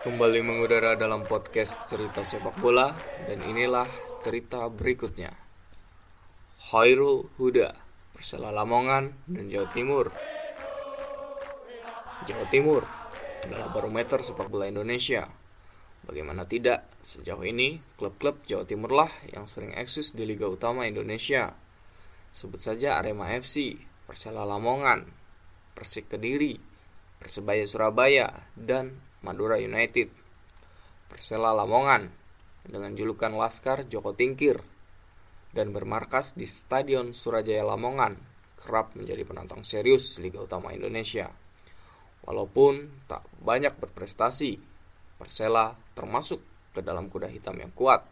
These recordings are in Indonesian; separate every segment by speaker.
Speaker 1: Kembali mengudara dalam podcast cerita sepak bola dan inilah cerita berikutnya. Khairul Huda, Persela Lamongan dan Jawa Timur. Jawa Timur adalah barometer sepak bola Indonesia. Bagaimana tidak, sejauh ini klub-klub Jawa Timur lah yang sering eksis di Liga Utama Indonesia. Sebut saja Arema FC, Persela Lamongan, Persik Kediri, Persebaya Surabaya, dan Madura United. Persela Lamongan dengan julukan Laskar Joko Tingkir dan bermarkas di Stadion Surajaya Lamongan kerap menjadi penantang serius Liga Utama Indonesia. Walaupun tak banyak berprestasi, Persela termasuk ke dalam kuda hitam yang kuat.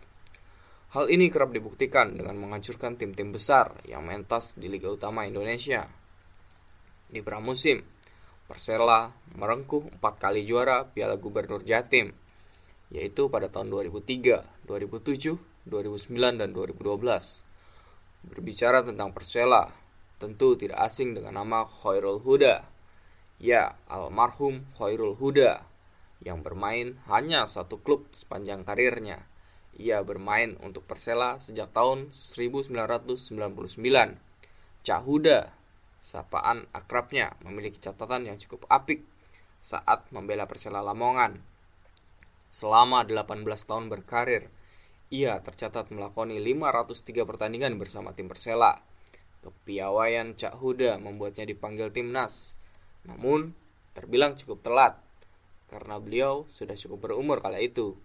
Speaker 1: Hal ini kerap dibuktikan dengan menghancurkan tim-tim besar yang mentas di Liga Utama Indonesia. Di pramusim, Persela merengkuh empat kali juara Piala Gubernur Jatim, yaitu pada tahun 2003, 2007, 2009, dan 2012. Berbicara tentang Persela, tentu tidak asing dengan nama Khairul Huda. Ya, almarhum Khairul Huda yang bermain hanya satu klub sepanjang karirnya. Ia bermain untuk Persela sejak tahun 1999. Cahuda sapaan akrabnya memiliki catatan yang cukup apik saat membela Persela Lamongan. Selama 18 tahun berkarir, ia tercatat melakoni 503 pertandingan bersama tim Persela. Kepiawaian Cak Huda membuatnya dipanggil timnas. Namun, terbilang cukup telat karena beliau sudah cukup berumur kala itu.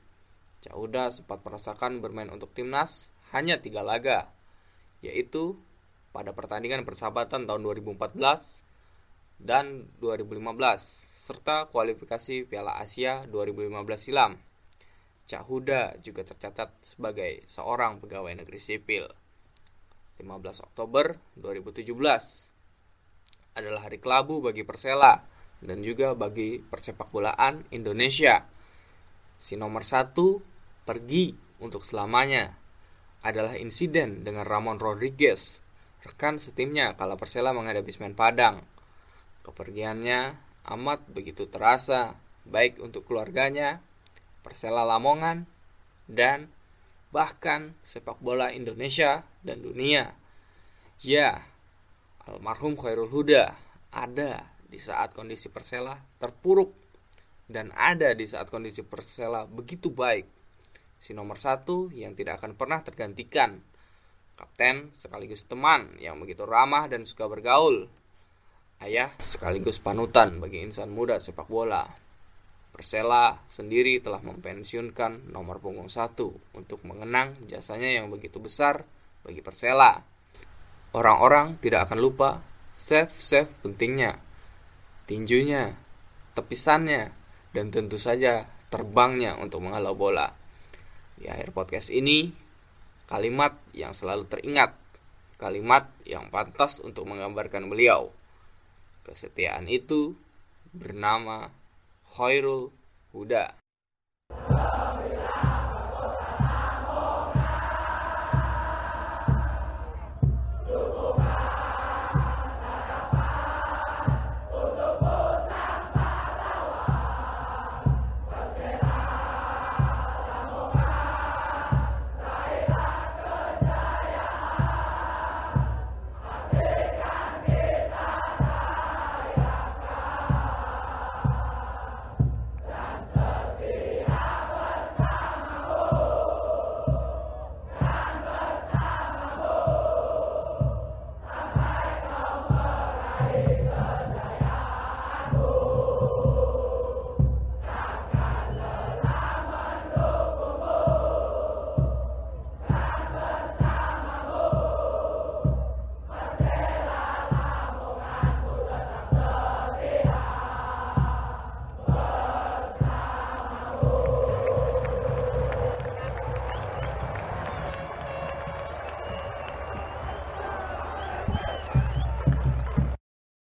Speaker 1: Cak Huda sempat merasakan bermain untuk timnas hanya tiga laga, yaitu pada pertandingan persahabatan tahun 2014 dan 2015 serta kualifikasi Piala Asia 2015 silam. Cak Huda juga tercatat sebagai seorang pegawai negeri sipil. 15 Oktober 2017 adalah hari kelabu bagi Persela dan juga bagi persepak bolaan Indonesia. Si nomor satu pergi untuk selamanya adalah insiden dengan Ramon Rodriguez rekan setimnya kala Persela menghadapi Semen Padang. Kepergiannya amat begitu terasa, baik untuk keluarganya, Persela Lamongan, dan bahkan sepak bola Indonesia dan dunia. Ya, almarhum Khairul Huda ada di saat kondisi Persela terpuruk dan ada di saat kondisi Persela begitu baik. Si nomor satu yang tidak akan pernah tergantikan kapten sekaligus teman yang begitu ramah dan suka bergaul, ayah sekaligus panutan bagi insan muda sepak bola. Persela sendiri telah mempensiunkan nomor punggung satu untuk mengenang jasanya yang begitu besar bagi Persela. Orang-orang tidak akan lupa save-save pentingnya, tinjunya, tepisannya, dan tentu saja terbangnya untuk menghalau bola. Di akhir podcast ini, kalimat yang selalu teringat, kalimat yang pantas untuk menggambarkan beliau. Kesetiaan itu bernama Khairul Huda.